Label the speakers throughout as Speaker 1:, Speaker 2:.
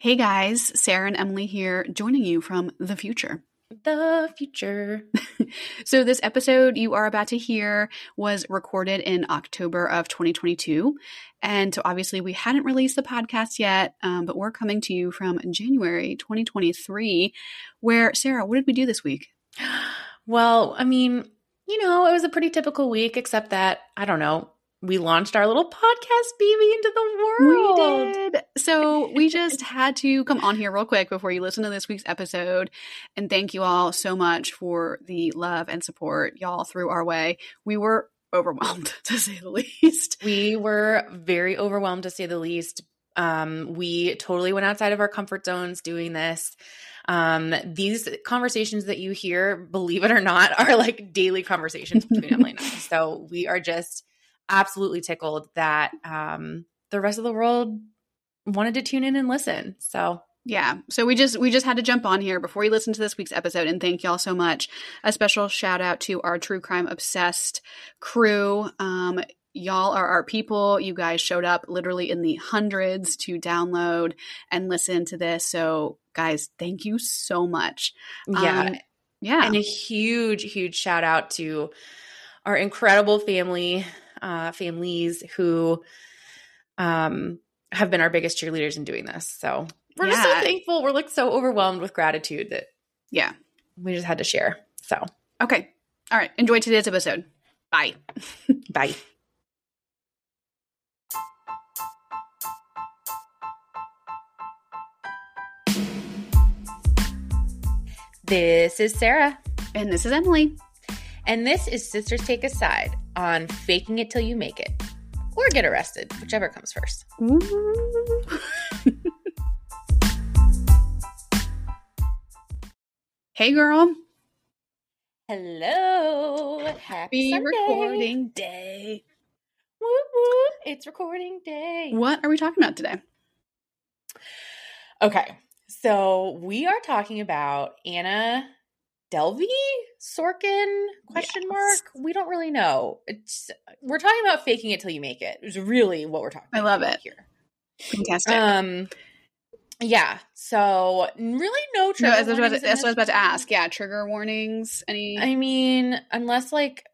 Speaker 1: Hey guys, Sarah and Emily here, joining you from the future.
Speaker 2: The future.
Speaker 1: so, this episode you are about to hear was recorded in October of 2022. And so, obviously, we hadn't released the podcast yet, um, but we're coming to you from January 2023. Where, Sarah, what did we do this week?
Speaker 2: Well, I mean, you know, it was a pretty typical week, except that, I don't know, we launched our little podcast baby into the world.
Speaker 1: We did. So we just had to come on here real quick before you listen to this week's episode and thank you all so much for the love and support y'all threw our way. We were overwhelmed to say the least.
Speaker 2: We were very overwhelmed to say the least. Um, we totally went outside of our comfort zones doing this. Um, these conversations that you hear, believe it or not, are like daily conversations between Emily and I. So we are just absolutely tickled that um, the rest of the world wanted to tune in and listen. So
Speaker 1: yeah. So we just we just had to jump on here before you listen to this week's episode and thank y'all so much. A special shout out to our true crime obsessed crew. Um y'all are our people. You guys showed up literally in the hundreds to download and listen to this. So guys, thank you so much.
Speaker 2: Yeah. Um, yeah. And a huge huge shout out to our incredible family uh, families who um, have been our biggest cheerleaders in doing this. So we're yeah. just so thankful. We're like so overwhelmed with gratitude that
Speaker 1: yeah,
Speaker 2: we just had to share. So
Speaker 1: okay, all right. Enjoy today's episode. Bye.
Speaker 2: Bye. This is Sarah.
Speaker 1: And this is Emily.
Speaker 2: And this is Sisters Take a Side on faking it till you make it or get arrested, whichever comes first.
Speaker 1: hey, girl.
Speaker 2: Hello.
Speaker 1: Happy, Happy recording day.
Speaker 2: Woo woo. It's recording day.
Speaker 1: What are we talking about today?
Speaker 2: Okay. So we are talking about Anna Delvey Sorkin question yes. mark we don't really know it's we're talking about faking it till you make it. it is really what we're talking about.
Speaker 1: i love it
Speaker 2: here
Speaker 1: fantastic
Speaker 2: um yeah so really no
Speaker 1: trigger no, that's, what, that's what i was about to ask yeah trigger warnings any
Speaker 2: i mean unless like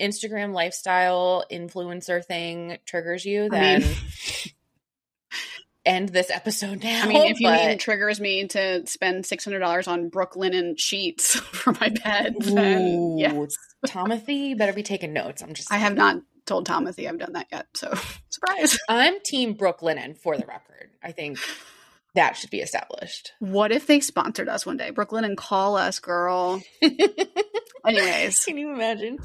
Speaker 2: instagram lifestyle influencer thing triggers you then I mean, end this episode now.
Speaker 1: I mean, if you but... mean triggers me to spend six hundred dollars on Brooklinen sheets for my bed, then yes.
Speaker 2: Timothy, better be taking notes. I'm just.
Speaker 1: I have not told Timothy I've done that yet, so surprise.
Speaker 2: I'm Team Brooklinen for the record. I think that should be established.
Speaker 1: What if they sponsored us one day, Brooklinen? Call us, girl. Anyways,
Speaker 2: can you imagine?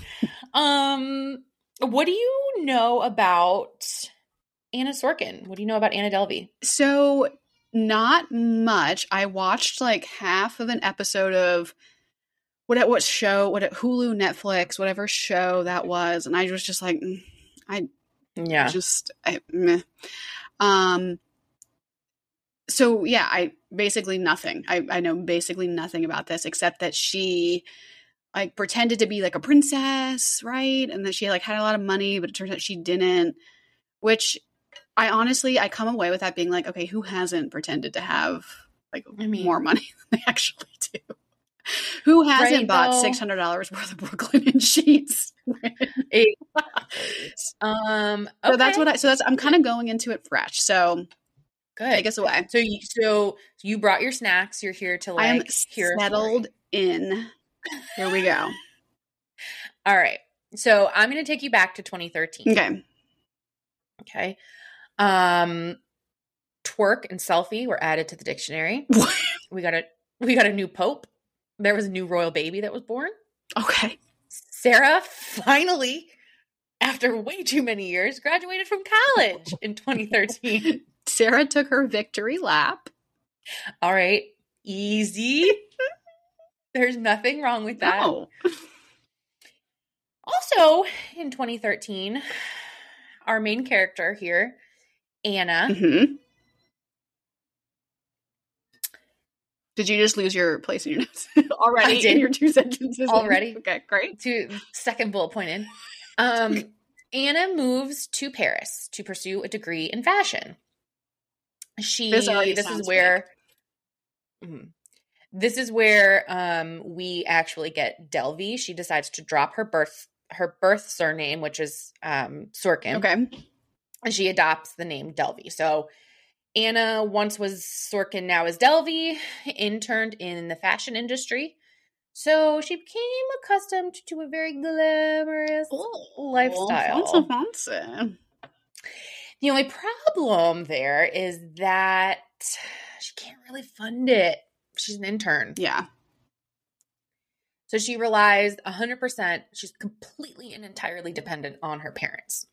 Speaker 2: Um, what do you know about? Anna Sorkin. What do you know about Anna Delvey?
Speaker 1: So, not much. I watched like half of an episode of what at what show, what at Hulu, Netflix, whatever show that was, and I was just like, mm, I,
Speaker 2: yeah,
Speaker 1: just I, meh. Um. So yeah, I basically nothing. I I know basically nothing about this except that she like pretended to be like a princess, right? And that she like had a lot of money, but it turns out she didn't. Which I honestly, I come away with that being like, okay, who hasn't pretended to have like I mean, more money than they actually do? Who hasn't right, bought six hundred dollars worth of Brooklinen sheets? um, okay. so that's what I. So that's I'm kind of going into it fresh. So
Speaker 2: good. Take us away. So you so you brought your snacks. You're here to like I am
Speaker 1: hear settled in. Here we go.
Speaker 2: All right. So I'm going to take you back to 2013.
Speaker 1: Okay.
Speaker 2: Okay. Um, twerk and selfie were added to the dictionary. we got a we got a new pope. There was a new royal baby that was born.
Speaker 1: Okay.
Speaker 2: Sarah finally, after way too many years, graduated from college in 2013.
Speaker 1: Sarah took her victory lap.
Speaker 2: All right. Easy. There's nothing wrong with that. No. Also, in 2013, our main character here Anna. Mm-hmm.
Speaker 1: Did you just lose your place in your notes already in your two sentences?
Speaker 2: Already.
Speaker 1: Okay, great.
Speaker 2: To second bullet point in. Um, Anna moves to Paris to pursue a degree in fashion. she
Speaker 1: This
Speaker 2: this, is where Mhm. this is where um we actually get Delvey. She decides to drop her birth her birth surname, which is um Sorkin.
Speaker 1: Okay.
Speaker 2: And she adopts the name Delvey. So Anna once was Sorkin, now is Delvey, interned in the fashion industry. So she became accustomed to a very glamorous lifestyle.
Speaker 1: Fancy, fancy.
Speaker 2: The only problem there is that she can't really fund it. She's an intern.
Speaker 1: Yeah.
Speaker 2: So she relies 100%, she's completely and entirely dependent on her parents.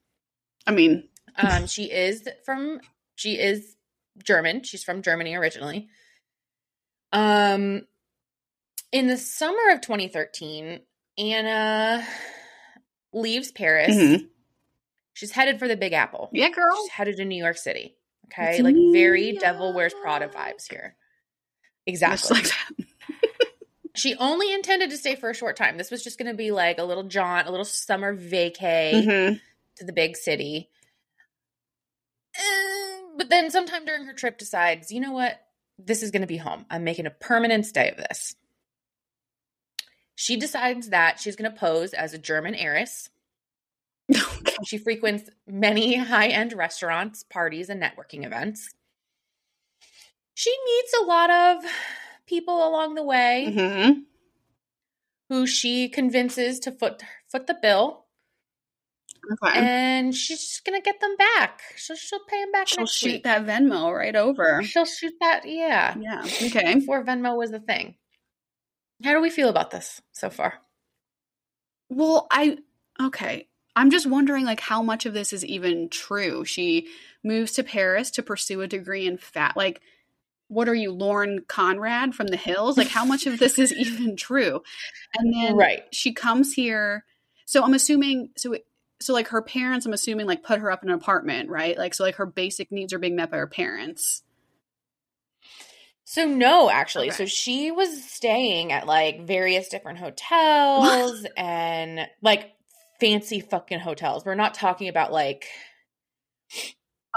Speaker 1: I mean,
Speaker 2: Um, she is from she is German. She's from Germany originally. Um, in the summer of 2013, Anna leaves Paris.
Speaker 1: mhm.
Speaker 2: She's headed for the Big Apple.
Speaker 1: yeah, girl.
Speaker 2: She's headed to New York City. Okay,
Speaker 1: It's
Speaker 2: like very Devil Wears Prada vibes here.
Speaker 1: Just
Speaker 2: Exactly.
Speaker 1: like that.
Speaker 2: she only intended to stay for a short time. This was just going to be like a little jaunt, a little summer vacay.
Speaker 1: Mhm.
Speaker 2: to the big city. Eh, But then sometime during her trip decides, you know what? This is going to be home. I'm making a permanent stay of this. She decides that she's going to pose as a German heiress. She frequents many high end restaurants, parties, and networking events. She meets a lot of people along the way
Speaker 1: Mhm.
Speaker 2: who she convinces to foot foot the bill
Speaker 1: Okay.
Speaker 2: and she's just gonna get them back. She'll she'll pay them back
Speaker 1: She'll
Speaker 2: next
Speaker 1: shoot
Speaker 2: week.
Speaker 1: that Venmo right over.
Speaker 2: She'll shoot that, yeah.
Speaker 1: Yeah. Okay.
Speaker 2: Before Venmo was the thing. How do we feel about this so far?
Speaker 1: Well, I okay. I'm just wondering like how much of this is even true. She moves to Paris to pursue a degree in fat like what are you, Lauren Conrad from the Hills? Like how much of this is even true? And then
Speaker 2: Right.
Speaker 1: she comes here. So I'm assuming so it, so like her parents I'm assuming like put her up in an apartment, right? Like so like her basic needs are being met by her parents.
Speaker 2: So no, actually.
Speaker 1: Okay.
Speaker 2: So she was staying at like various different hotels and like fancy fucking hotels. We're not talking about like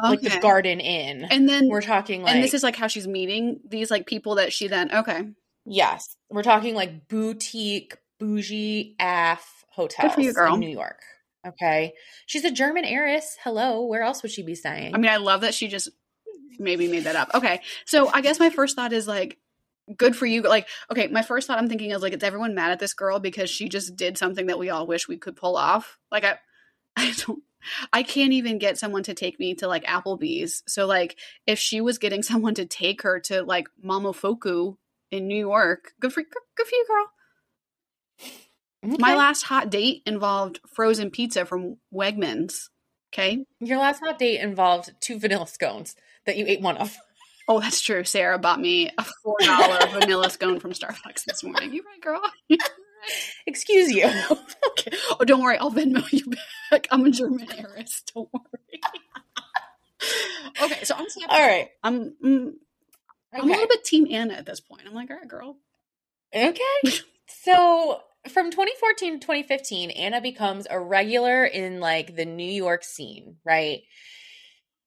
Speaker 2: like the Garden Inn.
Speaker 1: And then
Speaker 2: We're talking like
Speaker 1: and this is like how she's meeting these like people that she then okay.
Speaker 2: yes, we're talking like boutique bougie af hotels
Speaker 1: you,
Speaker 2: in New York. Okay, she's a German heiress. Hello, where else would she be staying?
Speaker 1: I mean, I love that she just maybe made that up. Okay. So I guess my first thought is like, good for you. Like, okay, my first thought I'm thinking is like, is everyone mad at this girl because she just did something that we all wish we could pull off? Like, I, I don't, I can't even get someone to take me to like Applebee's. So like, if she was getting someone to take her to like Momofuku in New York, good for good for you, girl. My last hot date involved frozen pizza from Wegmans. Okay.
Speaker 2: Your last hot date involved two vanilla scones that you ate one of.
Speaker 1: Oh, that's true. Sarah bought me a four dollar vanilla scone from Starbucks this morning. You right, girl?
Speaker 2: Excuse you.
Speaker 1: okay. Oh, don't worry. I'll Venmo you back. I'm a German heiress. Don't worry. okay, so I'm.
Speaker 2: All right.
Speaker 1: I'm mm, I'm a little bit Team Anna at this point. I'm like, all right, girl.
Speaker 2: Okay. So from 2014 to 2015, Anna becomes a regular in like the New York scene, right?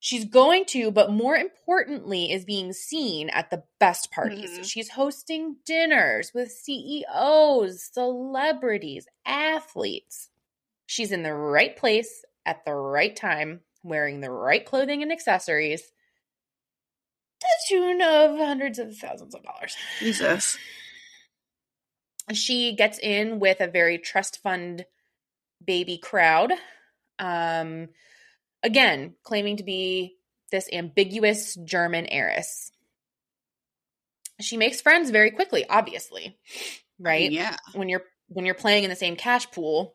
Speaker 2: She's going to, but more importantly, is being seen at the best parties.
Speaker 1: Mhm.
Speaker 2: She's hosting dinners with CEOs, celebrities, athletes. She's in the right place at the right time, wearing the right clothing and accessories to the tune of hundreds of thousands of dollars
Speaker 1: Jesus.
Speaker 2: She gets in with a very trust fund baby crowd um again claiming to be this ambiguous german heiress she makes friends very quickly obviously right
Speaker 1: Yeah.
Speaker 2: when you're when you're playing in the same cash pool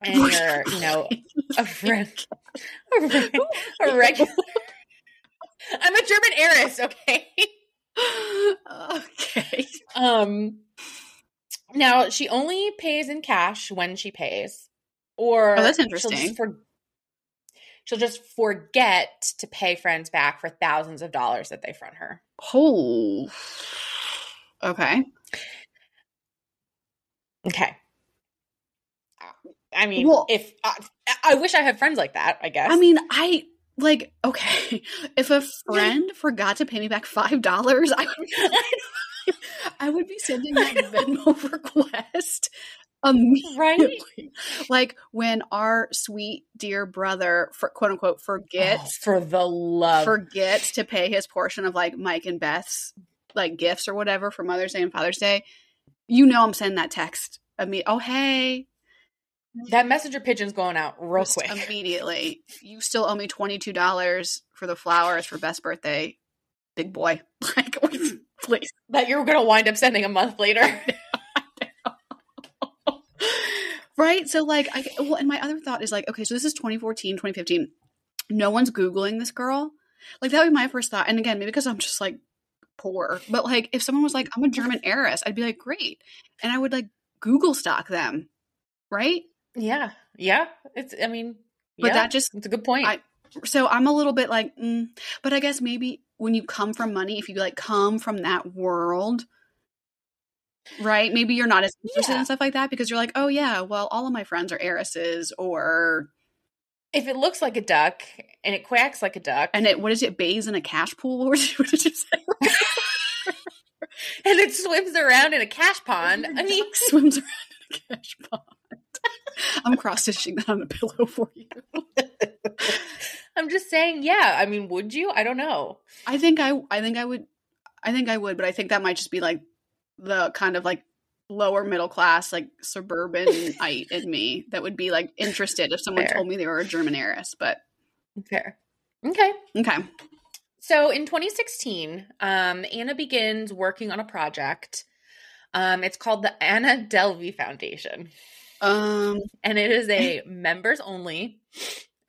Speaker 2: and you're you know a friend a, re- a regular i'm a german heiress okay
Speaker 1: okay.
Speaker 2: Um now she only pays in cash when she pays. Or
Speaker 1: Oh, that's
Speaker 2: She'll
Speaker 1: interesting.
Speaker 2: just, for- she'll just forget to pay friends back for thousands of dollars that they front her.
Speaker 1: Oh. Okay.
Speaker 2: Okay. I mean,
Speaker 1: Well-
Speaker 2: if I, I wish I had friends like that, I guess.
Speaker 1: I mean, I like okay, if a friend forgot to pay me back five dollars, I would, I would be sending that Venmo request immediately.
Speaker 2: Right?
Speaker 1: Like when our sweet dear brother, for quote unquote,
Speaker 2: Oh,
Speaker 1: forgets
Speaker 2: for the love.
Speaker 1: forgets to pay his portion of like Mike and Beth's like gifts or whatever for Mother's Day and Father's Day, you know I'm sending that text. I mean, oh hey,
Speaker 2: that messenger pigeon's going out real
Speaker 1: just
Speaker 2: quick.
Speaker 1: immediately. You still owe me twenty two dollars for the flowers for Beth's birthday, big boy. Like, please.
Speaker 2: That you're going to wind up sending a month later.
Speaker 1: right? So like i well and my other thought is like okay so this is 2014 2015 no one's googling this girl. Like that would be my first thought. And again maybe because i'm just like poor. But like if someone was like i'm a german heiress i'd be like great. And i would like google stock them. Right?
Speaker 2: Yeah. Yeah. It's, I mean,
Speaker 1: But
Speaker 2: yeah,
Speaker 1: that just-
Speaker 2: it's a good point.
Speaker 1: I- so i'm a little bit like mm, but i guess maybe when you come from money if you like come from that world right? Maybe you're not as interested
Speaker 2: Yeah.
Speaker 1: in stuff like that because you're like oh yeah well all of my friends are heiresses or
Speaker 2: if it looks like a duck and it quacks like a duck
Speaker 1: and it what is it bays in a cash pool? Did, what did you say?
Speaker 2: And it swims around in a cash pond, I mean,
Speaker 1: swims around in a cash pond. I'm cross stitching that on a pillow for you
Speaker 2: I'm just saying, yeah. I mean, would you? I don't know.
Speaker 1: i think i i think i would i think i would but i think that might just be like the kind of like lower middle class like suburbanite in me that would be like interested if someone
Speaker 2: Fair.
Speaker 1: told me they were a german heiress but
Speaker 2: Fair. Okay.
Speaker 1: okay
Speaker 2: So in 2016, um, Anna begins working on a project. Um, it's called the Anna Delvey Foundation,
Speaker 1: um
Speaker 2: and it is a members only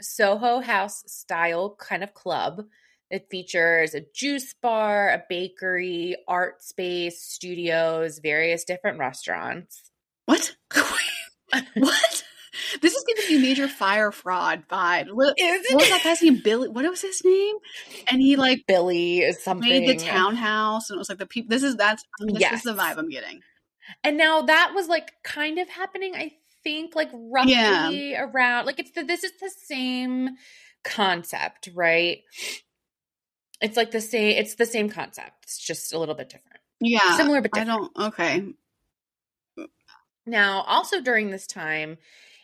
Speaker 2: Soho House style kind of club. It features a juice bar, a bakery, art space, studios, various different restaurants.
Speaker 1: what what this is giving me major Fyre Fraud vibe what, what was that guy's name billy what was his name and he like
Speaker 2: Billy is something.
Speaker 1: made the townhouse and it was like the people this is that's this
Speaker 2: Yes.
Speaker 1: is the vibe i'm getting
Speaker 2: And now that was like kind of happening, I think, like roughly around like it's the this is the same concept, right? It's like the same it's the same concept. It's just a little bit different.
Speaker 1: yeah
Speaker 2: Similar but
Speaker 1: i don't okay
Speaker 2: Now, also during this time,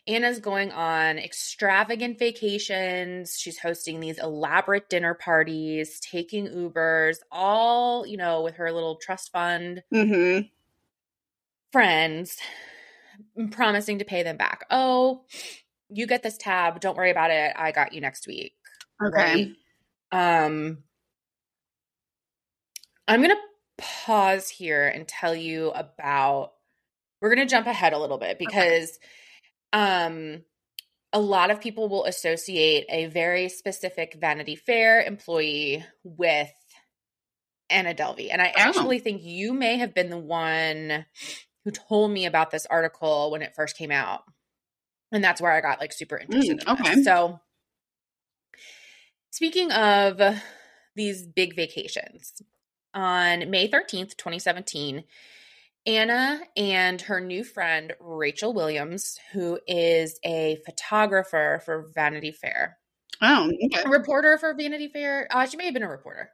Speaker 2: Anna's going on extravagant vacations. She's hosting these elaborate dinner parties, taking Ubers, all, you know, with her little trust fund
Speaker 1: mm-hmm
Speaker 2: friends promising to pay them back. Oh, you get this tab. Don't worry about it. I got you next week.
Speaker 1: okay
Speaker 2: Right? Um I'm going to pause here and tell you about we're going to jump ahead a little bit because um a lot of people will associate a very specific Vanity Fair employee with Anna Delvey. And I
Speaker 1: Oh.
Speaker 2: actually think you may have been the one who told me about this article when it first came out. And that's where I got like super interested
Speaker 1: Mm,
Speaker 2: in
Speaker 1: okay.
Speaker 2: So speaking of these big vacations, on May 13th, 2017, Anna and her new friend Rachel Williams, who is a photographer for Vanity Fair,
Speaker 1: oh okay
Speaker 2: a reporter for Vanity Fair. Uh, she may have been a reporter.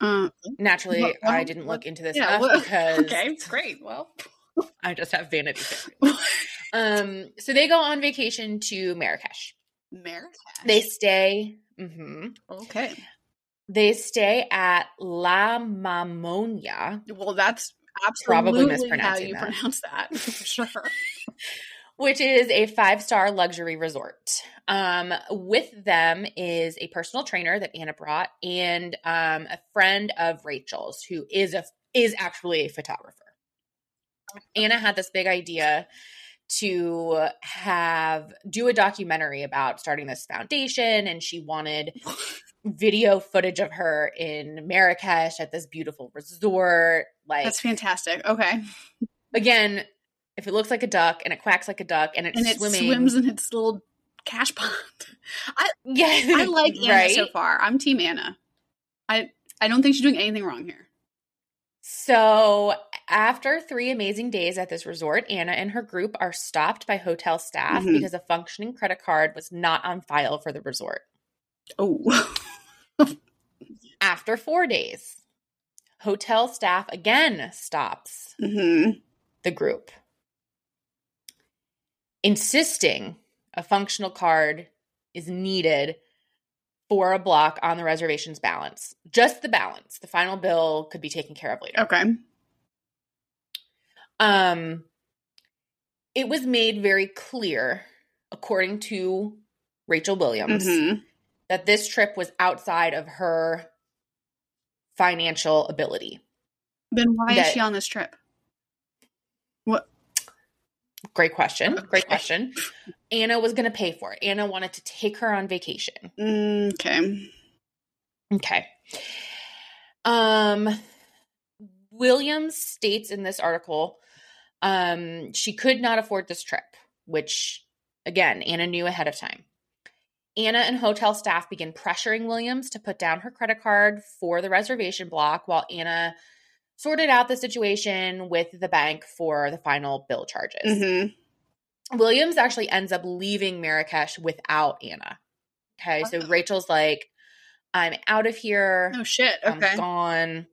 Speaker 1: Uh,
Speaker 2: Naturally,
Speaker 1: What- what-
Speaker 2: I didn't
Speaker 1: what-
Speaker 2: look into this
Speaker 1: yeah
Speaker 2: enough because
Speaker 1: okay great well
Speaker 2: I just have Vanity Um, so they go on vacation to Marrakesh.
Speaker 1: Marrakesh.
Speaker 2: They stay. Mm-hmm.
Speaker 1: okay
Speaker 2: They stay at La Mamounia,
Speaker 1: well that's
Speaker 2: Probably
Speaker 1: absolutely how
Speaker 2: mispronouncing
Speaker 1: you
Speaker 2: that.
Speaker 1: pronounce that for sure
Speaker 2: which is a five star luxury resort. Um, with them is a personal trainer that Anna brought and um, a friend of Rachel's who is a is actually a photographer. Anna had this big idea to have do a documentary about starting this foundation and she wanted video footage of her in Marrakesh at this beautiful resort like
Speaker 1: that's fantastic okay
Speaker 2: again if it looks like a duck and it quacks like a duck and it's
Speaker 1: and it
Speaker 2: swimming
Speaker 1: swims in its little cash pond. I
Speaker 2: yeah
Speaker 1: i like anna
Speaker 2: right?
Speaker 1: so far. I'm team anna. I i don't think she's doing anything wrong here.
Speaker 2: So after three amazing days at this resort anna and her group are stopped by hotel staff
Speaker 1: Mhm.
Speaker 2: because a functioning credit card was not on file for the resort.
Speaker 1: Oh.
Speaker 2: After four days, hotel staff again stops
Speaker 1: hmm
Speaker 2: the group, insisting a functional card is needed for a block on the reservation's balance. Just the balance. The final bill could be taken care of later.
Speaker 1: Okay.
Speaker 2: Um, it was made very clear, according to Rachel Williams,
Speaker 1: hmm
Speaker 2: that this trip was outside of her financial ability.
Speaker 1: Then why is she on this trip?
Speaker 2: Great question. Great question. Anna was going to pay for it. Anna wanted to take her on vacation.
Speaker 1: Mm, Okay.
Speaker 2: Okay. Um Williams states in this article um she could not afford this trip, which again, Anna knew ahead of time. Anna and hotel staff begin pressuring Williams to put down her credit card for the reservation block while Anna sorted out the situation with the bank for the final bill charges.
Speaker 1: hmm
Speaker 2: Williams actually ends up leaving Marrakesh without Anna. Okay, so Rachel's like, I'm out of here.
Speaker 1: Oh shit. Okay.
Speaker 2: I'm gone.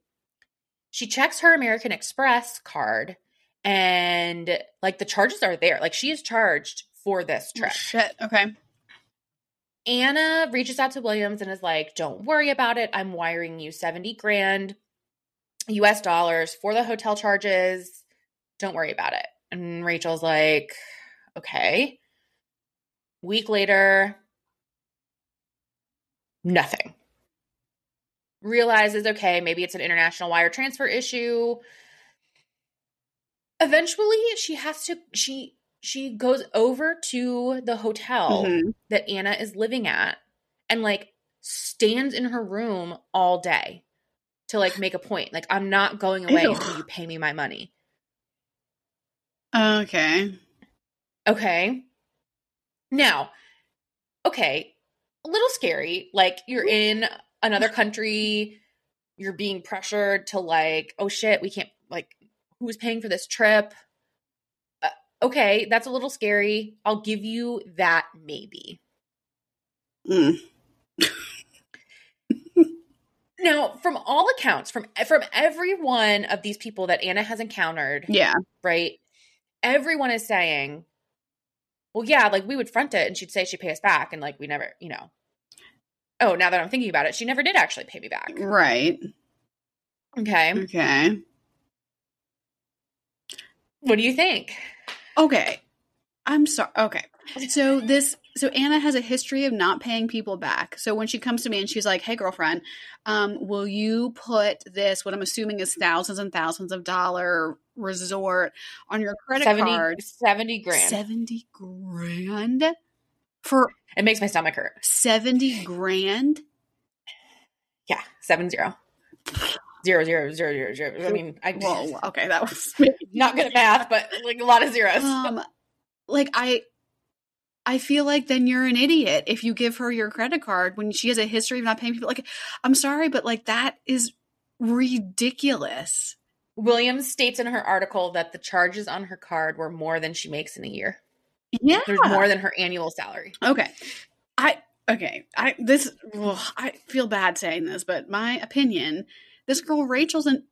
Speaker 2: She checks her American Express card and like the charges are there. Like she is charged for this
Speaker 1: Oh,
Speaker 2: trip.
Speaker 1: shit. Okay.
Speaker 2: Anna reaches out to Williams and is like, Don't worry about it. I'm wiring you 70 grand US dollars for the hotel charges. Don't worry about it. And Rachel's like, Okay. Week later, nothing. Realizes, okay, maybe it's an international wire transfer issue. Eventually, she has to, she, she goes over to the hotel
Speaker 1: Mhm.
Speaker 2: that Anna is living at and like stands in her room all day to like make a point. Like, I'm not going away
Speaker 1: Ew.
Speaker 2: until you pay me my money.
Speaker 1: Okay.
Speaker 2: Okay. Now, okay, a little scary. Like, you're in another country, you're being pressured to like, oh shit, we can't, like, who's paying for this trip? Uh, okay, that's a little scary. I'll give you that maybe.
Speaker 1: Mm.
Speaker 2: Now, from all accounts, from from every one of these people that Anna has encountered,
Speaker 1: Yeah.
Speaker 2: right? Everyone is saying, "Well, yeah, like we would front it, and she'd say she'd pay us back, and like we never, you know." Oh, now that I'm thinking about it, she never did actually pay me back.
Speaker 1: Right.
Speaker 2: Okay,
Speaker 1: Okay.
Speaker 2: what do you think?
Speaker 1: Okay. I'm sorry. Okay. So this so Anna has a history of not paying people back. So when she comes to me and she's like, "Hey girlfriend, um will you put this what I'm assuming is thousands and thousands of dollar resort on your credit
Speaker 2: 70,
Speaker 1: card
Speaker 2: 70 grand.
Speaker 1: 70 grand for
Speaker 2: It makes my stomach hurt.
Speaker 1: 70 grand?
Speaker 2: Yeah, seven zero. Zero zero zero zero zero. I mean, I
Speaker 1: Whoa, okay, that was
Speaker 2: not good at math, but like a lot of zeros.
Speaker 1: um like i i feel like then you're an idiot if you give her your credit card when she has a history of not paying people. Like i'm sorry but like that is ridiculous.
Speaker 2: Williams states in her article that the charges on her card were more than she makes in a year.
Speaker 1: yeah.
Speaker 2: There's more than her annual salary.
Speaker 1: okay. I okay. I this ugh, i feel bad saying this but my opinion this girl rachel's an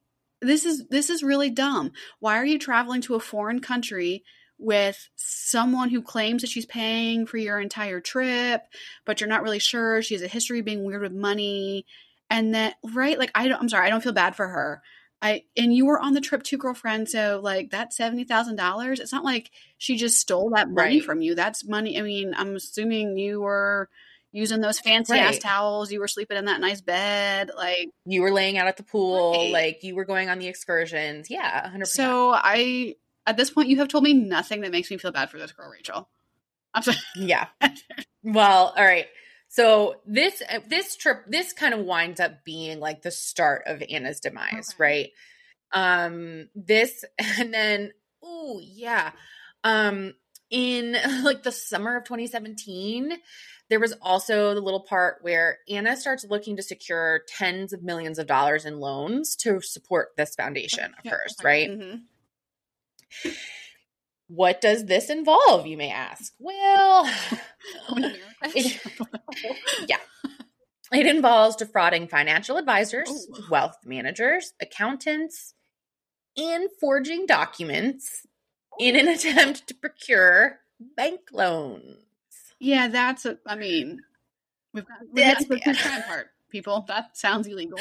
Speaker 1: this is this is really dumb. Why are you traveling to a foreign country with someone who claims that she's paying for your entire trip but you're not really sure she has a history of being weird with money and then right like i don't i'm sorry i don't feel bad for her i and you were on the trip too girlfriend so like that $70000 it's not like she just stole that money
Speaker 2: Right.
Speaker 1: from you that's money i mean i'm assuming you were using those fancy ass towels you were sleeping in that nice bed like
Speaker 2: You were laying out at the pool,
Speaker 1: Right.
Speaker 2: like you were going on the excursions. Yeah, 100%.
Speaker 1: so i at this point you have told me nothing that makes me feel bad for this girl rachel i'm sorry
Speaker 2: yeah. Well, all right. So this uh, this trip this kind of winds up being like the start of Anna's demise,
Speaker 1: Okay.
Speaker 2: right? Um this and then oh yeah. Um in like the summer of 2017 there was also the little part where Anna starts looking to secure tens of millions of dollars in loans to support this foundation of
Speaker 1: Yeah,
Speaker 2: hers, right?
Speaker 1: Mhm.
Speaker 2: What does this involve, you may ask? Well,
Speaker 1: Marrakesh?
Speaker 2: yeah. It involves defrauding financial advisors,
Speaker 1: Ooh.
Speaker 2: wealth managers, accountants, and forging documents in an attempt to procure bank loans.
Speaker 1: Yeah, that's a. I mean, we've got
Speaker 2: That's
Speaker 1: that's the
Speaker 2: bad.
Speaker 1: crime part. People, that sounds illegal.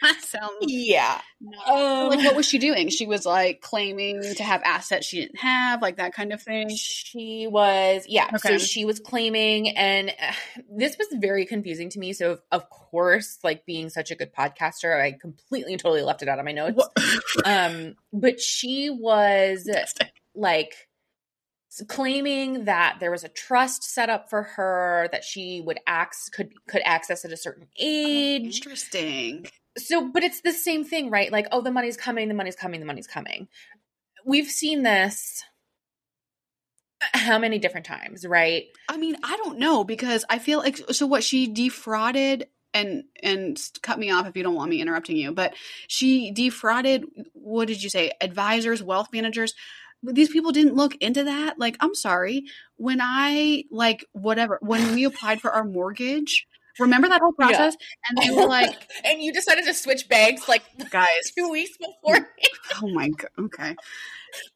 Speaker 1: That sounds.
Speaker 2: Yeah. Um,
Speaker 1: like, what was she doing? She was like claiming to have assets she didn't have, like that kind of thing.
Speaker 2: She was, yeah.
Speaker 1: Okay.
Speaker 2: So she was claiming, and uh, this was very confusing to me. So, of course, like being such a good podcaster, I completely and totally left it out of my notes. Um, but she was like claiming that there was a trust set up for her that she would ax could could access at a certain oh, age.
Speaker 1: Interesting.
Speaker 2: So, but it's the same thing, right? Like, oh, the money's coming, the money's coming, the money's coming. We've seen this how many different times, right?
Speaker 1: I mean, I don't know because I feel like so what she defrauded and and cut me off if you don't want me interrupting you, but she defrauded what did you say? Advisors, wealth managers. These people didn't look into that. Like, I'm sorry. When I like whatever, when we applied for our mortgage, remember that whole
Speaker 2: Yeah.
Speaker 1: process? And they were like,
Speaker 2: and you decided to switch banks like
Speaker 1: guys,
Speaker 2: two weeks before
Speaker 1: oh my god, okay.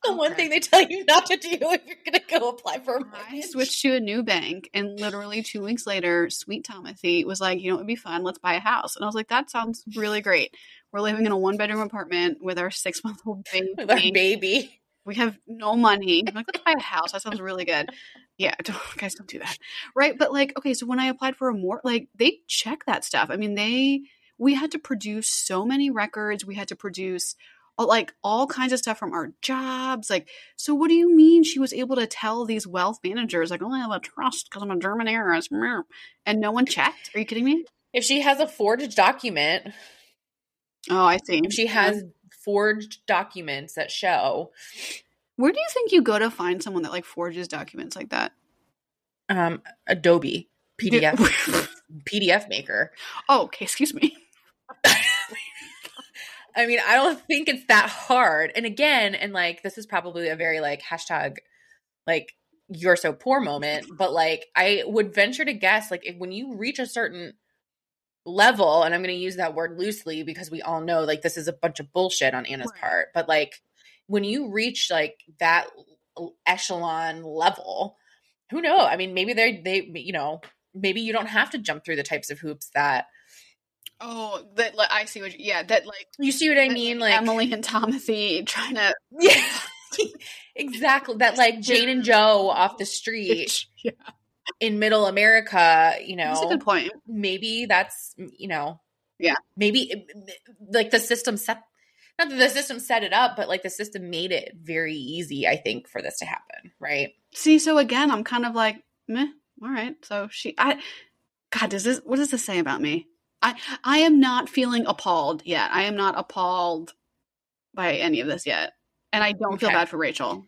Speaker 2: the one thing they tell you not to do if you're going to go apply for a mortgage.
Speaker 1: switched to a new bank, and literally two weeks later, Sweet Timothy was like, "You know, it'd be fun. Let's buy a house." And I was like, "That sounds really great." We're living in a one bedroom apartment with our six month old baby.
Speaker 2: with our baby.
Speaker 1: We have no money. I'm like, let's buy a house. That sounds really good. Yeah, don't, guys, don't do that. Right? But like, okay, so when I applied for a more, like, they check that stuff. I mean, they, we had to produce so many records. We had to produce uh, like all kinds of stuff from our jobs. Like, so what do you mean she was able to tell these wealth managers, like, oh, I have a trust because I'm a German heiress, and no one checked? Are you kidding me?
Speaker 2: If she has a forged document,
Speaker 1: Oh, I see.
Speaker 2: if she has forged documents that show
Speaker 1: Where do you think you go to find someone that like forges documents like that?
Speaker 2: um, Adobe PDF PDF maker.
Speaker 1: oh, okay. Excuse me.
Speaker 2: I mean, I don't think it's that hard. And again, and like this is probably a very like hashtag like you're so poor moment, but like I would venture to guess like if when you reach a certain level, and I'm going to use that word loosely because we all know like this is a bunch of bullshit on Anna's
Speaker 1: Right.
Speaker 2: part, but like when you reach like that echelon level, who knows? I mean, maybe they they you know maybe you don't have to jump through the types of hoops that
Speaker 1: Oh, that like, I see what. You, yeah, that like
Speaker 2: you see what I mean, like
Speaker 1: Emily and Timothy trying to.
Speaker 2: Yeah. exactly. That like Jane and Joe off the street
Speaker 1: Yeah,
Speaker 2: in middle America, you
Speaker 1: that's a
Speaker 2: know,
Speaker 1: good point.
Speaker 2: maybe that's, you know,
Speaker 1: Yeah.
Speaker 2: maybe like the system set, not that the system set it up, but like the system made it very easy, I think, for this to happen. Right.
Speaker 1: See, so again, I'm kind of like, meh. All right. So she, I, God, does this? What does this say about me? I, I am not feeling appalled yet. I am not appalled by any of this yet, and I don't feel bad for Rachel.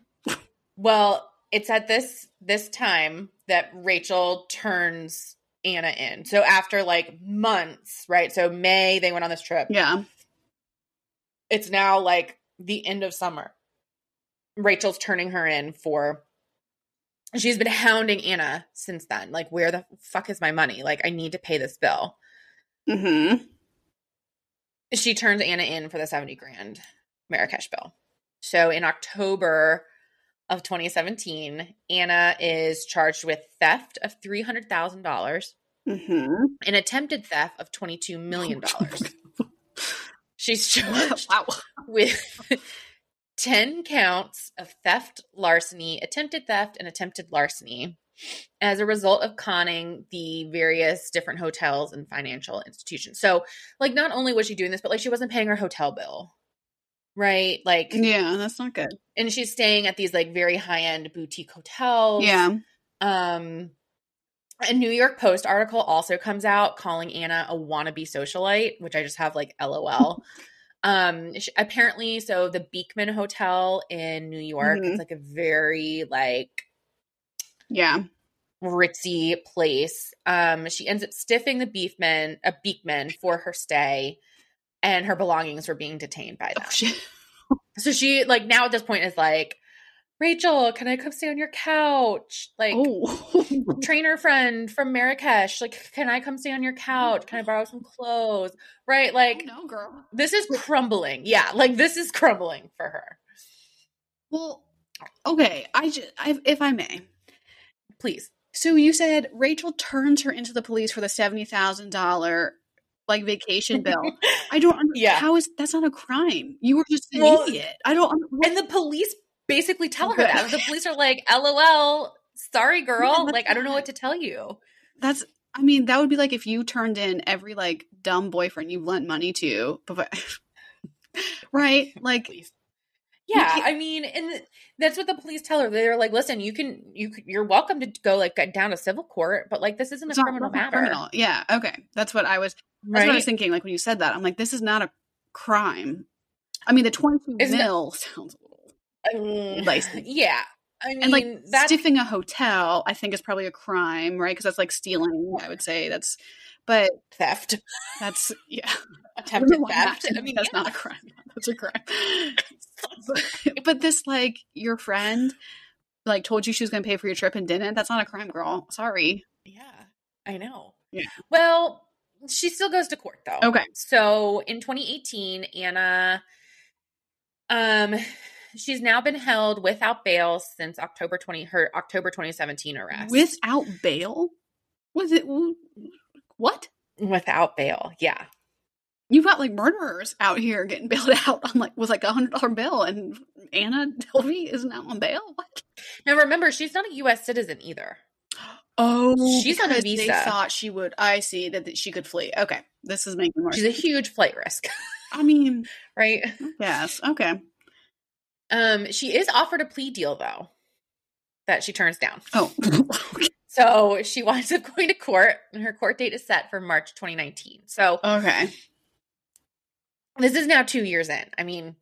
Speaker 2: Well, it's at this, this time that Rachel turns Anna in. So after like months, right? So May, they went on this trip.
Speaker 1: Yeah.
Speaker 2: it's now like the end of summer. Rachel's turning her in for she's been hounding Anna since then. Like, where the fuck is my money? Like, I need to pay this bill.
Speaker 1: Hmm.
Speaker 2: She turns Anna in for the 70 grand Marrakesh bill. So in October of 2017, Anna is charged with theft of $300,000
Speaker 1: Hmm.
Speaker 2: and attempted theft of $22 million. She's charged
Speaker 1: wow.
Speaker 2: with 10 counts of theft, larceny, attempted theft, and attempted larceny as a result of conning the various different hotels and financial institutions. So, like, not only was she doing this, but like, she wasn't paying her hotel bill, right? Like,
Speaker 1: Yeah, that's not good.
Speaker 2: and she's staying at these like very high end boutique hotels.
Speaker 1: Yeah.
Speaker 2: Um, a New York Post article also comes out calling Anna a wannabe socialite, which I just have like LOL. um, sh- apparently, so the Beekman Hotel in New York,
Speaker 1: Mhm.
Speaker 2: it's like a very like
Speaker 1: Yeah.
Speaker 2: ritzy place. Um, she ends up stiffing the Beefman, a Beekman for her stay, and her belongings were being detained by oh, them.
Speaker 1: Oh.
Speaker 2: So she like now at this point is like, Rachel, can I come stay on your couch? Like,
Speaker 1: Oh.
Speaker 2: trainer friend from Marrakesh, like, can I come stay on your couch? Can I borrow some clothes? Right? Oh, like,
Speaker 1: no, girl.
Speaker 2: this is crumbling. Yeah, like this is crumbling for her.
Speaker 1: Well, okay. I just, I, if I may.
Speaker 2: Please.
Speaker 1: So you said Rachel turns her into the police for the seventy thousand dollar like vacation bill. I don't.
Speaker 2: Yeah.
Speaker 1: How is that's not a crime? You were just an
Speaker 2: Well,
Speaker 1: idiot. I don't. under-
Speaker 2: And the police basically tell her that. The police are like, LOL, sorry, girl.
Speaker 1: that's
Speaker 2: like, I don't know what to tell you.
Speaker 1: That's. I mean, that would be like if you turned in every like dumb boyfriend you've lent money to, but right? Like,
Speaker 2: Please. Yeah, I mean, and that's what the police tell her. They're like, "Listen, you can, you, you're welcome to go like down to civil court, but like this isn't a
Speaker 1: it's not-
Speaker 2: criminal matter,
Speaker 1: criminal. Yeah. Okay. That's what I was. That's
Speaker 2: right?"
Speaker 1: what I was thinking. Like when you said that, I'm like, this is not a crime. I mean, the 22
Speaker 2: Isn't it-
Speaker 1: mil sounds a little.
Speaker 2: Um,
Speaker 1: License.
Speaker 2: yeah, I mean,
Speaker 1: and like
Speaker 2: that's
Speaker 1: stiffing a hotel, I think is probably a crime, right? Because that's like stealing. I would say that's, but
Speaker 2: theft,
Speaker 1: that's yeah.
Speaker 2: attempted theft. I mean,
Speaker 1: that's
Speaker 2: yeah.
Speaker 1: not a crime. That's a crime. but this, like, your friend, like, told you she was going to pay for your trip and didn't. That's not a crime, girl. Sorry.
Speaker 2: Yeah, I know.
Speaker 1: Yeah.
Speaker 2: Well, she still goes to court though.
Speaker 1: Okay.
Speaker 2: So in 2018, Anna, um, she's now been held without bail since October 20 her October 2017 arrest.
Speaker 1: Without bail? Was it what?
Speaker 2: without bail, yeah.
Speaker 1: You've got like murderers out here getting bailed out on like with like a hundred dollar bill, and Anna Delvey isn't out on bail. What?
Speaker 2: Now remember, she's not a U.S. citizen either.
Speaker 1: Oh,
Speaker 2: She's on a
Speaker 1: because They thought she would. I see that, that she could flee. Okay, this is making more.
Speaker 2: She's a huge flight risk,
Speaker 1: I mean,
Speaker 2: right?
Speaker 1: yes. Okay.
Speaker 2: Um, she is offered a plea deal though, that she turns down.
Speaker 1: Oh,
Speaker 2: So she winds up going to court, and her court date is set for March 2019. So
Speaker 1: okay.
Speaker 2: this is now two years in. I mean,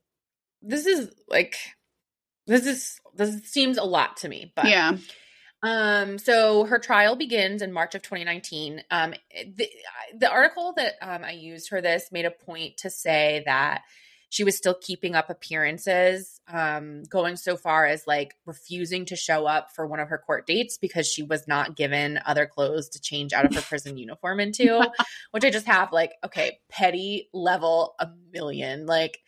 Speaker 2: this is like this is this seems a lot to me, but
Speaker 1: Yeah.
Speaker 2: Um, so her trial begins in March of 2019. Um, the, the article that um, I used for this made a point to say that she was still keeping up appearances, um, going so far as like refusing to show up for one of her court dates because she was not given other clothes to change out of her prison uniform into, which I just have like, okay, petty level a million. Like,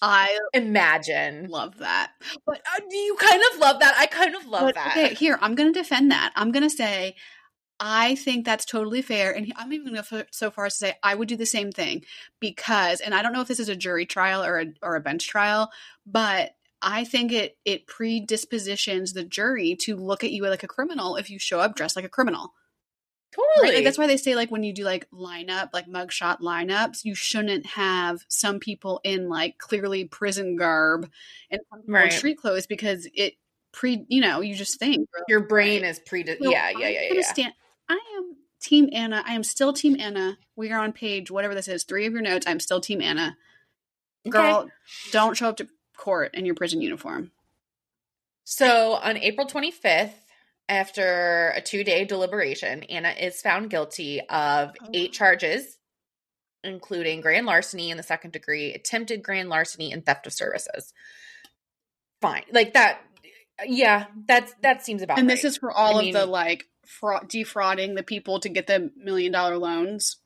Speaker 1: I
Speaker 2: imagine.
Speaker 1: love that.
Speaker 2: But uh, do you kind of love that? I kind of love
Speaker 1: But,
Speaker 2: that.
Speaker 1: Okay, here I'm going to defend that. I'm going to say I think that's totally fair, and I'm even going to go so far as to say I would do the same thing because, and I don't know if this is a jury trial or a or a bench trial, but I think it it predispositions the jury to look at you like a criminal if you show up dressed like a criminal.
Speaker 2: Totally.
Speaker 1: Right? Like, that's why they say like when you do like lineup, like mugshot lineups, you shouldn't have some people in like clearly prison garb and some people in
Speaker 2: Right.
Speaker 1: street clothes because it pre you know you just think
Speaker 2: Your brain
Speaker 1: right?
Speaker 2: is pre.
Speaker 1: So
Speaker 2: yeah, yeah, yeah, yeah.
Speaker 1: Stand, I am Team Anna. I am still Team Anna. We are on page whatever this is, three of your notes. I'm still Team Anna. Girl,
Speaker 2: Okay.
Speaker 1: don't show up to court in your prison uniform.
Speaker 2: So on April 25th, after a two day deliberation, Anna is found guilty of
Speaker 1: Oh.
Speaker 2: eight charges, including grand larceny in the second degree, attempted grand larceny, and theft of services. Fine. Like that. Yeah, that's that seems about
Speaker 1: and
Speaker 2: right.
Speaker 1: this is for all
Speaker 2: I
Speaker 1: of the like fraud, defrauding the people to get the million dollar loans.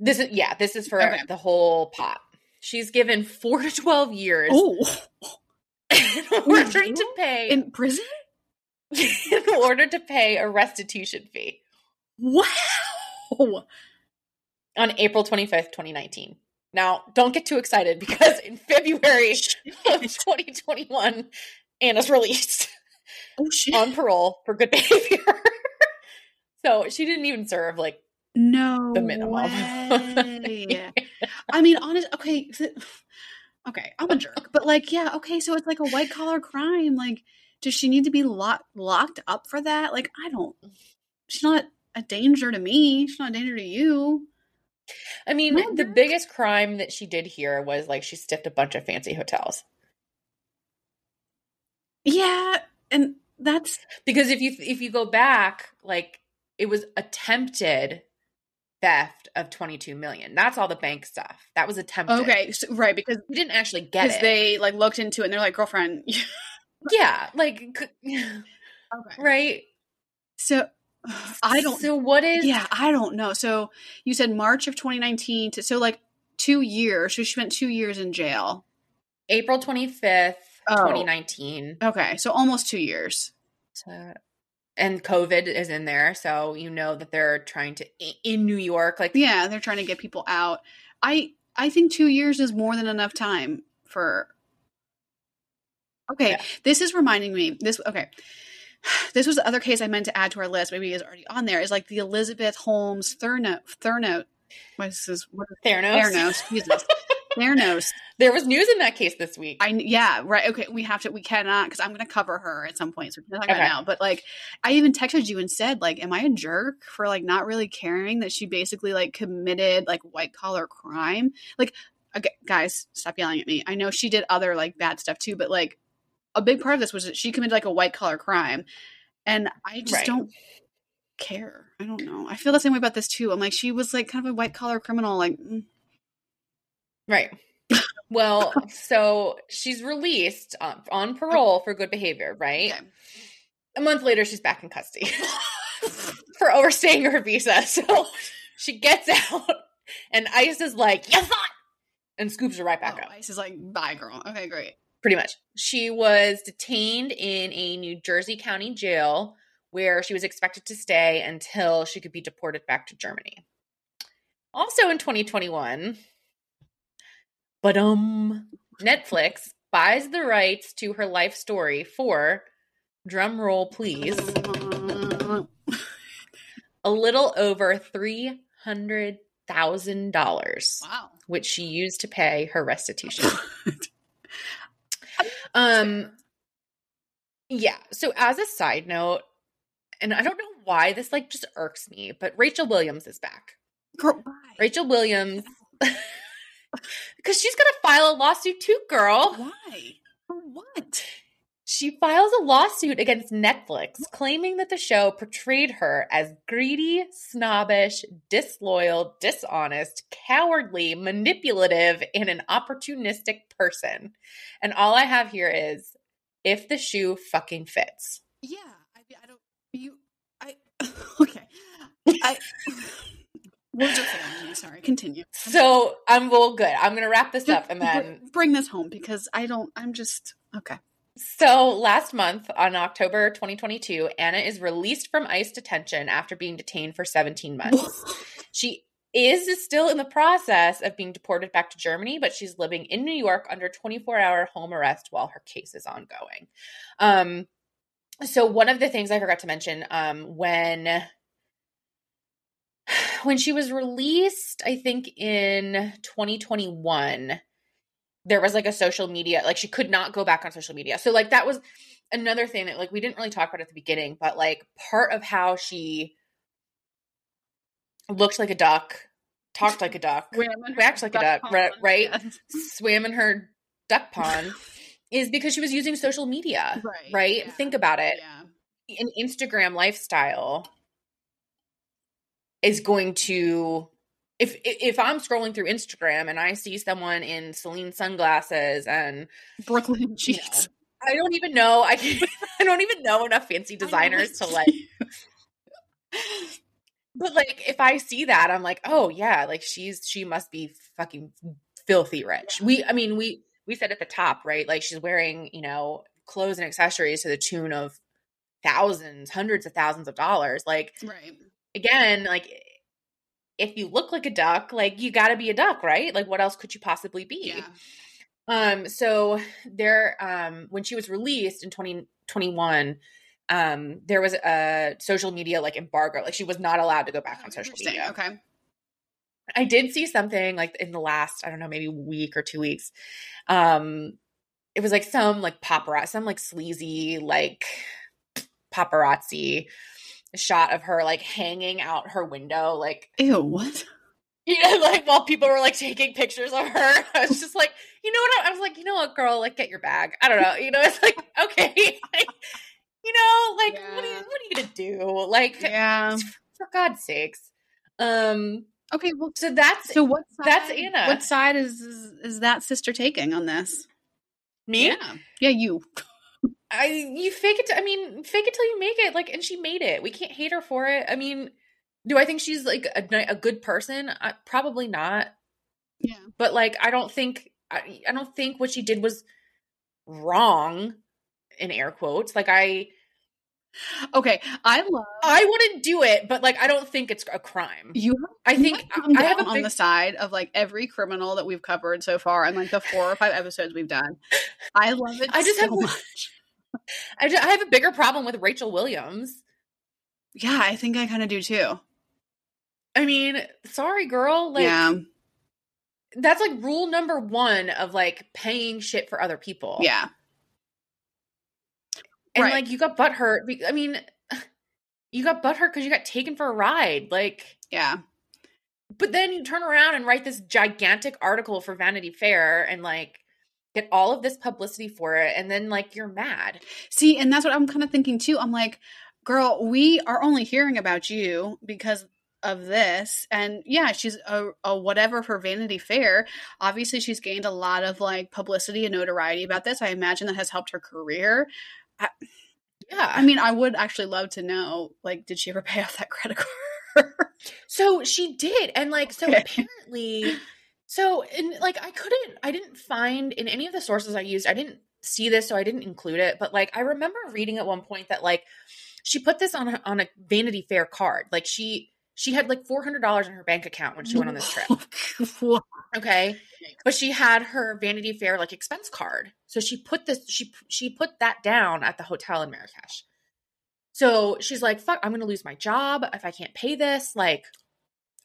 Speaker 2: this is yeah, this is for
Speaker 1: Okay.
Speaker 2: the whole pot. She's given four to twelve years
Speaker 1: Oh,
Speaker 2: in order to pay
Speaker 1: in prison?
Speaker 2: in order to pay a restitution fee
Speaker 1: Wow.
Speaker 2: on April 25th, 2019. Now, don't get too excited because in February of 2021, Anna's released
Speaker 1: Oh shit.
Speaker 2: on parole for good behavior. So she didn't even serve like
Speaker 1: no
Speaker 2: the minimum.
Speaker 1: way. I mean, honest. Okay, okay, I'm a jerk, but like, yeah, okay. So it's like a white collar crime. Like, does she need to be locked locked up for that? Like, I don't. She's not a danger to me. She's not a danger to you.
Speaker 2: I mean,
Speaker 1: No,
Speaker 2: the biggest crime that she did here was like she stiffed a bunch of fancy hotels.
Speaker 1: Yeah, and that's
Speaker 2: Because if you if you go back, like it was attempted theft of 22 million. That's all the bank stuff. That was attempted.
Speaker 1: okay. So, right, because
Speaker 2: We didn't actually get it.
Speaker 1: they like looked into it and they're like, girlfriend,
Speaker 2: yeah, like okay. right.
Speaker 1: So I don't.
Speaker 2: So what is?
Speaker 1: Yeah, I don't know. So you said March of 2019 to so like two years. So she spent two years in jail.
Speaker 2: April 25th,
Speaker 1: Oh.
Speaker 2: 2019.
Speaker 1: Okay, so almost two years.
Speaker 2: So- and COVID is in there, so you know that they're trying to in New York, like
Speaker 1: Yeah, they're trying to get people out. I I think two years is more than enough time for. Okay,
Speaker 2: Yeah.
Speaker 1: this is reminding me. This okay. This was the other case I meant to add to our list. Maybe it's already on there. Is like the Elizabeth Holmes Thurno Thurno. What is this? What is
Speaker 2: Theranos.
Speaker 1: Theranos? Jesus, Theranos.
Speaker 2: There was news in that case this week.
Speaker 1: I yeah right okay we have to we cannot because I'm going to cover her at some point so we're not talk about
Speaker 2: Okay.
Speaker 1: it now but like I even texted you and said like am I a jerk for like not really caring that she basically like committed like white collar crime like okay, guys stop yelling at me I know she did other like bad stuff too but like a big part of this was that she committed like a white collar crime and I just
Speaker 2: Right.
Speaker 1: don't care I don't know I feel the same way about this too I'm like she was like kind of a white collar criminal like mm,
Speaker 2: Right. Well, so she's released on, on parole for good behavior, right?
Speaker 1: okay.
Speaker 2: A month later, she's back in custody for overstaying her visa. So she gets out, and ICE is like, "You thought," and scoops her right back
Speaker 1: oh,
Speaker 2: up.
Speaker 1: Ice is like bye girl okay great
Speaker 2: Pretty much. She was detained in a New Jersey County jail where she was expected to stay until she could be deported back to Germany. Also in 2021, but um, Netflix buys the rights to her life story for drum roll please a little over three hundred thousand dollars
Speaker 1: Wow.
Speaker 2: which she used to pay her restitution um yeah so as a side note and i don't know why this like just irks me but rachel williams is back
Speaker 1: Girl, why?
Speaker 2: rachel williams because she's gonna file a lawsuit too girl
Speaker 1: Why? For what?
Speaker 2: She files a lawsuit against Netflix claiming that the show portrayed her as greedy, snobbish, disloyal, dishonest, cowardly, manipulative, and an opportunistic person. And all I have here is if the shoe fucking fits.
Speaker 1: Yeah, I, I don't. You, I. Okay, I. Words are failing me. Sorry. Continue.
Speaker 2: So I'm well good. I'm gonna wrap this up and then
Speaker 1: bring this home because I don't. I'm just okay.
Speaker 2: So, last month on October 2022, Anna is released from ICE detention after being detained for 17 months. she is still in the process of being deported back to Germany, but she's living in New York under 24 hour home arrest while her case is ongoing. Um, so, one of the things I forgot to mention um, when when she was released, I think in 2021, there was like a social media, like she could not go back on social media. So, like, that was another thing that, like, we didn't really talk about at the beginning, but like, part of how she looked like a duck, talked like a duck, Acts like a duck, right- right? swam in her duck pond is because she was using social media,
Speaker 1: Right.
Speaker 2: right?
Speaker 1: yeah,
Speaker 2: Think about it.
Speaker 1: Yeah.
Speaker 2: An Instagram lifestyle is going to if if I'm scrolling through Instagram and I see someone in Celine sunglasses and
Speaker 1: Brooklyn
Speaker 2: you know. I don't even know I can, I don't even know enough fancy designers to like but like if I see that I'm like oh yeah like she's she must be fucking filthy rich. We I mean we we said at the top right like she's wearing you know clothes and accessories to the tune of thousands hundreds of thousands of dollars like
Speaker 1: Right.
Speaker 2: Again, like if you look like a duck, like you got to be a duck, right? Like what else could you possibly be?
Speaker 1: Yeah.
Speaker 2: Um so there um when she was released in 2021 um there was a social media like embargo like she was not allowed to go back on social media.
Speaker 1: Okay.
Speaker 2: I did see something like in the last I don't know maybe week or 2 weeks. Um it was like some like paparazzi some like sleazy like paparazzi shot of her like hanging out her window like
Speaker 1: Ew. What?
Speaker 2: you know, like while people were like taking pictures of her, I was just like, you know what? I was like, you know what, girl, like get your bag. I don't know. You know, it's like, okay, like, you know, like what are you what are you gonna do? Like
Speaker 1: Yeah.
Speaker 2: for God's sakes. Um
Speaker 1: Okay. Well.
Speaker 2: so that's
Speaker 1: So what? Side,
Speaker 2: That's Anna.
Speaker 1: What side is, is is that sister taking on this?
Speaker 2: me.
Speaker 1: Yeah. Yeah. You.
Speaker 2: I you fake it. I mean, fake it till you make it. Like, and she made it. We can't hate her for it. I mean, do I think she's like a, a good person? I, probably not.
Speaker 1: Yeah.
Speaker 2: But like, I don't think I, I don't think what she did was wrong in air quotes. Like I
Speaker 1: Okay, I love
Speaker 2: I wouldn't do it, but like I don't think it's a crime.
Speaker 1: you.
Speaker 2: I think
Speaker 1: I'm
Speaker 2: I have a
Speaker 1: on the side of like every criminal that we've covered so far, and like the four or five episodes we've done. I love it.
Speaker 2: I just
Speaker 1: so
Speaker 2: have-
Speaker 1: much.
Speaker 2: I, just, I have a bigger problem with Rachel Williams.
Speaker 1: Yeah, I think I kind of do too.
Speaker 2: I mean, sorry girl, like
Speaker 1: yeah,
Speaker 2: that's like rule number 1 of like paying shit for other people.
Speaker 1: yeah,
Speaker 2: And
Speaker 1: Right.
Speaker 2: like you got butthurt. I mean, you got butthurt because you got taken for a ride. Like,
Speaker 1: yeah.
Speaker 2: but then you turn around and write this gigantic article for Vanity Fair and like get all of this publicity for it, and then like you're mad.
Speaker 1: See, and that's what I'm kind of thinking too. I'm like, girl, we are only hearing about you because of this. And yeah, she's a, a whatever for Vanity Fair. Obviously, she's gained a lot of like publicity and notoriety about this. I imagine that has helped her career.
Speaker 2: Yeah.
Speaker 1: I mean, I would actually love to know, like, did she ever pay off that credit card?
Speaker 2: So she did, and like so
Speaker 1: Okay.
Speaker 2: apparently, so and like I couldn't, I didn't find in any of the sources I used, I didn't see this, so I didn't include it. But like I remember reading at one point that like she put this on a, on a Vanity Fair card, like she she had like four hundred dollars in her bank account when she went on this trip. Okay. But she had her Vanity Fair like expense card. So she put this she she put that down at the hotel in Marrakech. So she's like, fuck, I'm gonna lose my job if I can't pay this. Like,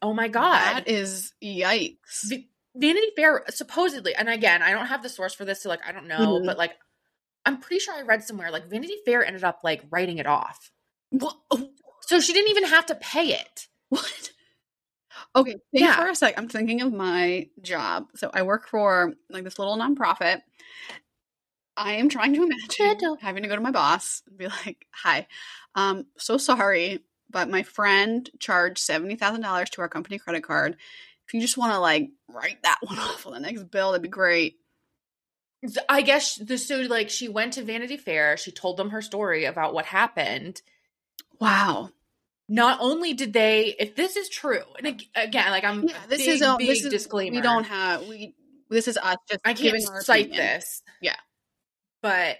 Speaker 2: oh my God.
Speaker 1: That is yikes.
Speaker 2: Vanity Fair supposedly, and again, I don't have the source for this, so like I don't know,
Speaker 1: Mhm.
Speaker 2: but like I'm pretty sure I read somewhere like Vanity Fair ended up like writing it off.
Speaker 1: What?
Speaker 2: So she didn't even have to pay it.
Speaker 1: What? Okay, think
Speaker 2: Yeah.
Speaker 1: for a sec. I'm thinking of my job. So I work for like this little nonprofit. I am trying to imagine having to go to my boss and be like, "Hi, um, so sorry, but my friend charged seventy thousand dollars to our company credit card. If you just want to like write that one off on the next bill, that'd be great."
Speaker 2: I guess the so like she went to Vanity Fair, she told them her story about what happened.
Speaker 1: Wow.
Speaker 2: Not only did they, if this is true, and again, like I'm,
Speaker 1: Yeah, this
Speaker 2: big,
Speaker 1: is a
Speaker 2: big
Speaker 1: this is
Speaker 2: disclaimer.
Speaker 1: We don't have we. This is us just
Speaker 2: I can't cite
Speaker 1: opinion.
Speaker 2: this.
Speaker 1: Yeah.
Speaker 2: But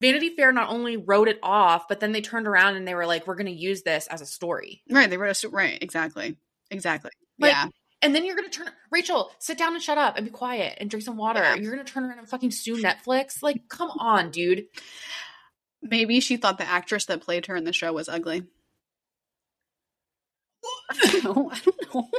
Speaker 2: Vanity Fair not only wrote it off, but then they turned around and they were like, "We're going to use this as a story."
Speaker 1: Right, they wrote a sto- right, exactly, exactly.
Speaker 2: Like,
Speaker 1: yeah,
Speaker 2: And then you're going to turn Rachel, sit down and shut up and be quiet and drink some water.
Speaker 1: Yeah.
Speaker 2: You're going to turn around and fucking sue Netflix. Like, come on, dude.
Speaker 1: maybe she thought the actress that played her in the show was ugly. Know. I don't know.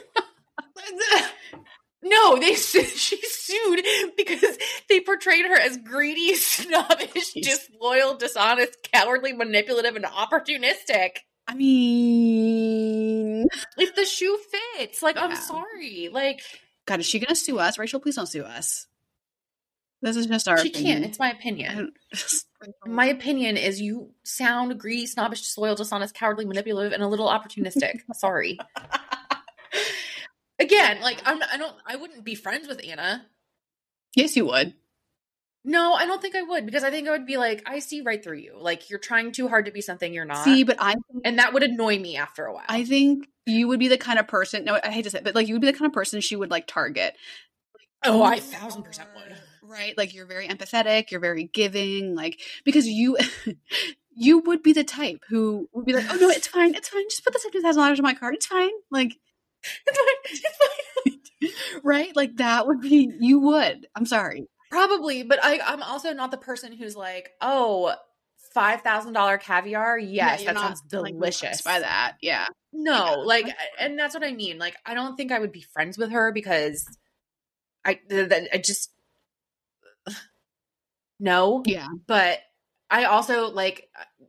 Speaker 2: No, they she sued because they portrayed her as greedy, snobbish,
Speaker 1: Jeez.
Speaker 2: disloyal, dishonest, cowardly, manipulative, and opportunistic.
Speaker 1: I mean,
Speaker 2: If the shoe fits, like I'm sorry, like
Speaker 1: God, is she gonna sue us? Rachel, please don't sue us. This is just our.
Speaker 2: she
Speaker 1: opinion.
Speaker 2: can't. It's my opinion. My opinion is you sound greedy, snobbish, disloyal, dishonest, cowardly, manipulative, and a little opportunistic. sorry. Again, like I'm, I don't, I wouldn't be friends with Anna.
Speaker 1: yes, you would.
Speaker 2: No, I don't think I would because I think I would be like, I see right through you. Like you're trying too hard to be something you're not.
Speaker 1: See, but I,
Speaker 2: and that would annoy me after a while.
Speaker 1: I think you would be the kind of person. No, I hate to say, it, but like you would be the kind of person she would like target.
Speaker 2: oh, I thousand percent would.
Speaker 1: Right, like you're very empathetic. You're very giving. Like because you. You would be the type who would be like, "Oh no, it's fine, it's fine. Just put the seventy thousand dollars on my card. It's fine." Like,
Speaker 2: It's fine. It's fine.
Speaker 1: right? Like that would be you would. I'm sorry.
Speaker 2: Probably, but I, I'm also not the person who's like, oh, five thousand dollar caviar. Yes,
Speaker 1: Yeah,
Speaker 2: that sounds delicious.
Speaker 1: by that. Yeah.
Speaker 2: No,
Speaker 1: Yeah.
Speaker 2: like, and that's what I mean. Like, I don't think I would be friends with her because I, th- th- I just no.
Speaker 1: Yeah.
Speaker 2: But I also like uh,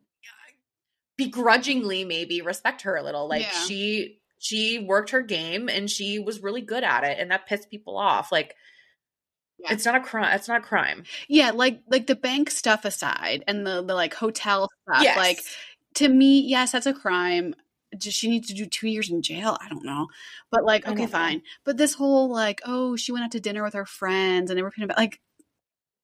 Speaker 2: begrudgingly maybe respect her a little. Like
Speaker 1: Yeah.
Speaker 2: she she worked her game and she was really good at it, and that pissed people off. Like.
Speaker 1: Yeah.
Speaker 2: It's not a crime. It's not a crime.
Speaker 1: Yeah, like like the bank stuff aside and the the like hotel stuff,
Speaker 2: Yes.
Speaker 1: like to me, yes, that's a crime. Does she need to do two years in jail? I don't know. But like, okay,
Speaker 2: know.
Speaker 1: fine. But this whole like, oh, she went out to dinner with her friends and everything about like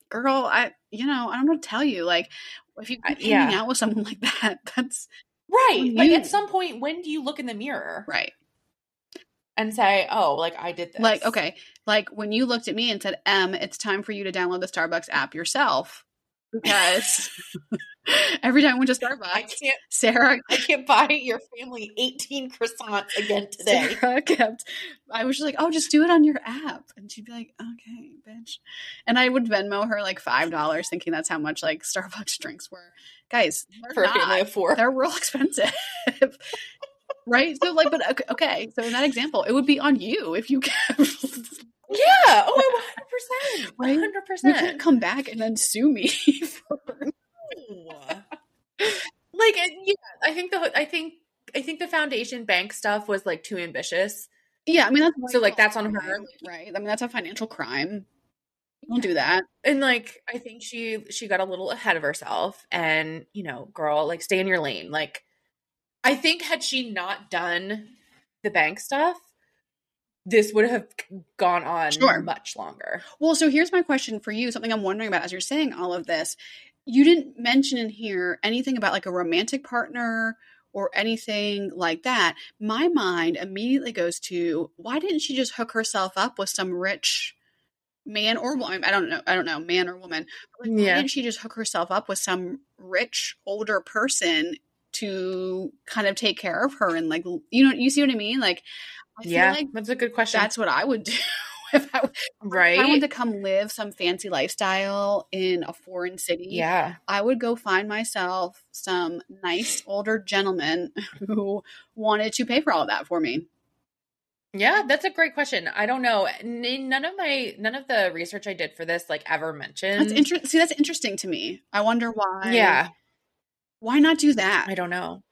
Speaker 1: girl, I you know, I don't know to tell you. Like if you keep hanging
Speaker 2: yeah.
Speaker 1: out with someone like that, that's
Speaker 2: Right. Like at some point, when do you look in the mirror
Speaker 1: right.
Speaker 2: and say, "Oh, like I did this"?
Speaker 1: Like, okay, like when you looked at me and said, "Em, it's time for you to download the Starbucks app yourself," because every time I went to
Speaker 2: I
Speaker 1: Starbucks,
Speaker 2: can't.
Speaker 1: Sarah
Speaker 2: I can't buy your family eighteen croissants again today.
Speaker 1: Sarah kept, I was just like, oh, just do it on your app. And she'd be like, okay, bitch. And I would Venmo her like $5, thinking that's how much like Starbucks drinks were. Guys, they're
Speaker 2: For a family of four.
Speaker 1: They're real expensive. right? So, like, but okay, okay. So, in that example, it would be on you if you kept.
Speaker 2: Yeah. Oh, Oh, one hundred percent.
Speaker 1: Right?
Speaker 2: One hundred
Speaker 1: you can't come back and then sue me. for-
Speaker 2: Like, yeah, I think the I think I think the foundation bank stuff was like too ambitious.
Speaker 1: yeah, I mean, that's
Speaker 2: So, like, that's on her.
Speaker 1: Right. I mean, that's a financial crime. Don't do that.
Speaker 2: and like i think she she got a little ahead of herself and you know girl like stay in your lane like i think had she not done the bank stuff this would have gone on
Speaker 1: Sure.
Speaker 2: much longer
Speaker 1: Well, so here's my question for you. Something I'm wondering about as you're saying all of this. You didn't mention in here anything about like a romantic partner or anything like that. My mind immediately goes to why didn't she just hook herself up with some rich man or woman? I don't know. I don't know, man or woman. Like, why didn't she just hook herself up with some rich older person to kind of take care of her and like you know you see what I mean? Like I feel
Speaker 2: yeah
Speaker 1: like
Speaker 2: that's a good question
Speaker 1: that's what I would do if I,
Speaker 2: right
Speaker 1: if I wanted to come live some fancy lifestyle in a foreign city.
Speaker 2: yeah
Speaker 1: I would go find myself some nice older gentleman who wanted to pay for all of that for me.
Speaker 2: yeah that's a great question i don't know none of my none of the research i did for this like ever mentioned
Speaker 1: That's interesting. See, that's interesting to me. I wonder why.
Speaker 2: yeah
Speaker 1: Why not do that?
Speaker 2: i don't know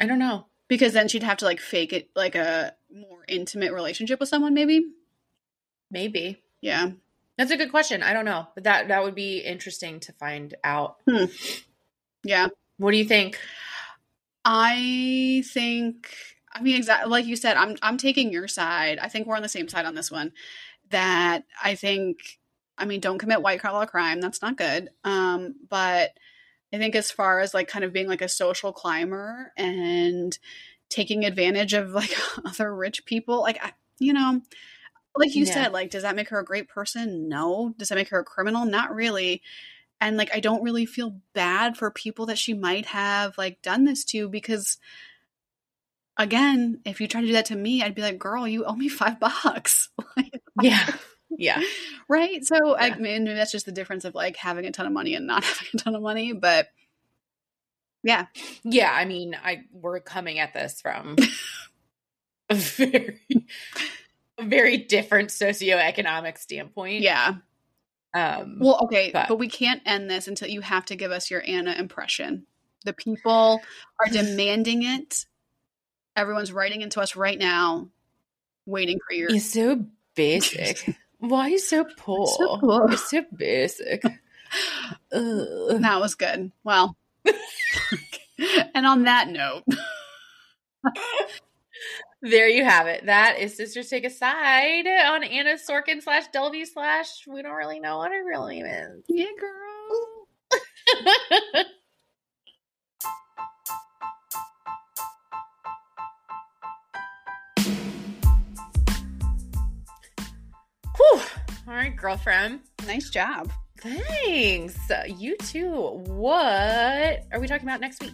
Speaker 2: i don't know
Speaker 1: Because then she'd have to like fake it like a more intimate relationship with someone, maybe.
Speaker 2: maybe
Speaker 1: Yeah.
Speaker 2: That's a good question. I don't know, but that that would be interesting to find out.
Speaker 1: Yeah.
Speaker 2: What do you think?
Speaker 1: I think I mean exactly like you said I'm I'm taking your side. I think we're on the same side on this one. That I think I mean don't commit white collar crime. That's not good. Um but I think as far as like kind of being like a social climber and taking advantage of like other rich people like I, you know like you
Speaker 2: Yeah.
Speaker 1: said like does that make her a great person? No. Does that make her a criminal? Not really and like I don't really feel bad for people that she might have like done this to because again, if you try to do that to me, I'd be like, "Girl, you owe me 5 bucks." Like,
Speaker 2: Yeah. Yeah.
Speaker 1: right? So I mean, that's just the difference of like having a ton of money and not having a ton of money, but yeah.
Speaker 2: Yeah, I mean, I we're coming at this from a very a very different socioeconomic standpoint.
Speaker 1: Yeah.
Speaker 2: Um
Speaker 1: Well, okay,
Speaker 2: But-
Speaker 1: but we can't end this until you have to give us your Anna impression. The people are demanding it. Everyone's writing into us right now, waiting for your
Speaker 2: he's so basic. Why he's so poor?
Speaker 1: So poor.
Speaker 2: So basic.
Speaker 1: That was good. Well, and on that note,
Speaker 2: There you have it. That is Sisters Take a Side on Anna Sorkin slash Delvey slash we don't really know what her real name is.
Speaker 1: yeah, girl.
Speaker 2: All right, girlfriend.
Speaker 1: Nice job.
Speaker 2: Thanks. You too. What are we talking about next week?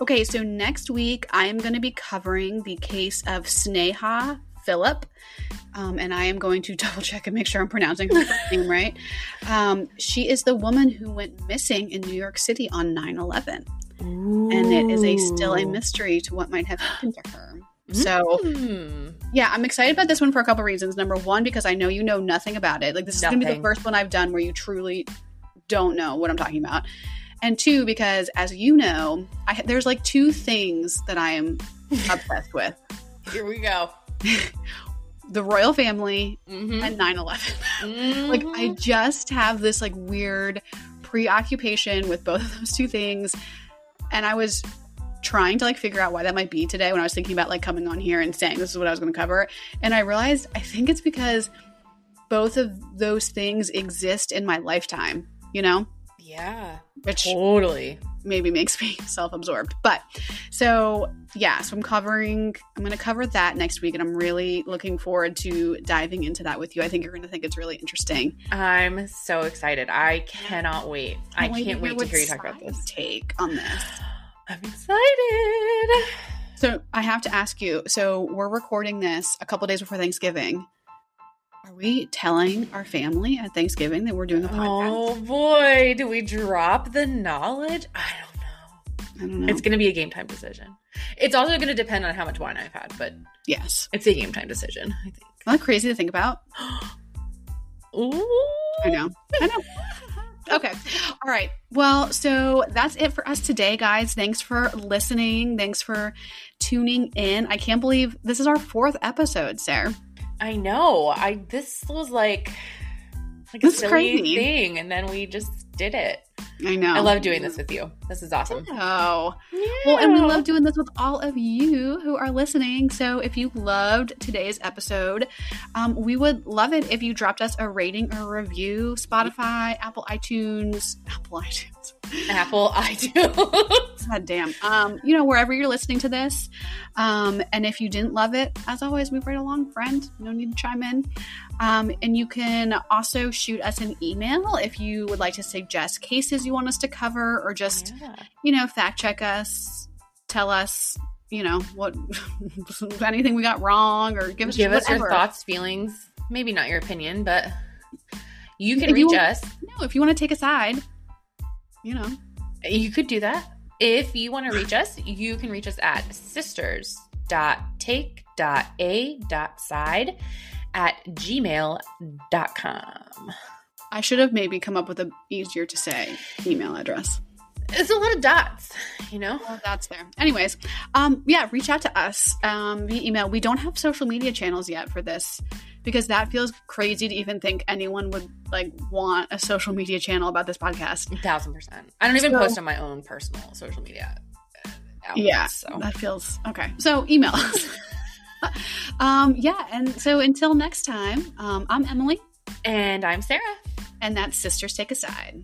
Speaker 1: Okay, so next week I am going to be covering the case of Sneha Philip. Um, and I am going to double check and make sure I'm pronouncing her name right. Um, she is the woman who went missing in New York City on 9 11. And it is a still a mystery to what might have happened to her. So,
Speaker 2: Hmm.
Speaker 1: yeah, I'm excited about this one for a couple reasons. Number one, because I know you know nothing about it. Like, this is going to be the first one I've done where you truly don't know what I'm talking about. And two, because as you know, I, there's like two things that I am obsessed with
Speaker 2: Here we go.
Speaker 1: the royal family
Speaker 2: Mhm.
Speaker 1: and 9 11. like, I
Speaker 2: Mhm.
Speaker 1: just have this like weird preoccupation with both of those two things. And I was trying to like figure out why that might be today when I was thinking about like coming on here and saying this is what I was going to cover. And I realized I think it's because both of those things exist in my lifetime, you know?
Speaker 2: Yeah.
Speaker 1: which
Speaker 2: Totally.
Speaker 1: maybe makes me self-absorbed. But so yeah, so I'm covering I'm going to cover that next week and I'm really looking forward to diving into that with you. I think you're going to think it's really interesting.
Speaker 2: I'm so excited. I cannot wait. I
Speaker 1: wait
Speaker 2: can't wait to hear you talk about this.
Speaker 1: Take on this.
Speaker 2: I'm excited.
Speaker 1: So I have to ask you. So we're recording this a couple days before Thanksgiving. Are we telling our family at Thanksgiving that we're doing a podcast?
Speaker 2: Oh boy, do we drop the knowledge? I don't know.
Speaker 1: I don't know.
Speaker 2: It's going to be a game time decision. It's also going to depend on how much wine I've had, but
Speaker 1: yes.
Speaker 2: it's a game time decision, I think.
Speaker 1: That crazy to think about?
Speaker 2: Ooh.
Speaker 1: I know. I know. Okay. All right. Well, so that's it for us today, guys. Thanks for listening. Thanks for tuning in. I can't believe this is our fourth episode, Sarah.
Speaker 2: I know. I this was like like a
Speaker 1: This is
Speaker 2: silly
Speaker 1: crazy.
Speaker 2: thing, and then we just did it.
Speaker 1: I know.
Speaker 2: I love doing this with you. This is awesome.
Speaker 1: Oh. Well, and we love doing this with all of you who are listening. So if you loved today's episode, um, we would love it if you dropped us a rating or a review. Spotify, Apple iTunes, Apple iTunes.
Speaker 2: Apple iTunes.
Speaker 1: God damn. Um, you know, wherever you're listening to this. Um, and if you didn't love it, as always, move right along, friend. No need to chime in. Um, and you can also shoot us an email if you would like to suggest cases you want us to cover or just,
Speaker 2: Yeah.
Speaker 1: you know, fact check us, tell us, you know, what anything we got wrong or give us
Speaker 2: Give us your thoughts, feelings. Maybe not your opinion, but you can
Speaker 1: If
Speaker 2: reach
Speaker 1: want-
Speaker 2: us.
Speaker 1: No, if you want to take a side, you know,
Speaker 2: You could do that. If you want to reach us, you can reach us at sisters.take.a.side at gmail.com.
Speaker 1: I should have maybe come up with a easier to say email address.
Speaker 2: It's a lot of dots, you know?
Speaker 1: Well, that's there. Anyways, um, yeah, reach out to us um, via email. We don't have social media channels yet for this because that feels crazy to even think anyone would like want a social media channel about this podcast.
Speaker 2: A thousand percent. I don't even
Speaker 1: So-
Speaker 2: post on my own personal social media. uh, outlets,
Speaker 1: Yeah,
Speaker 2: So
Speaker 1: that feels okay. So email us. um, yeah, and so until next time, um, I'm Emily,
Speaker 2: and I'm Sarah.
Speaker 1: and that's Sisters Take a Side.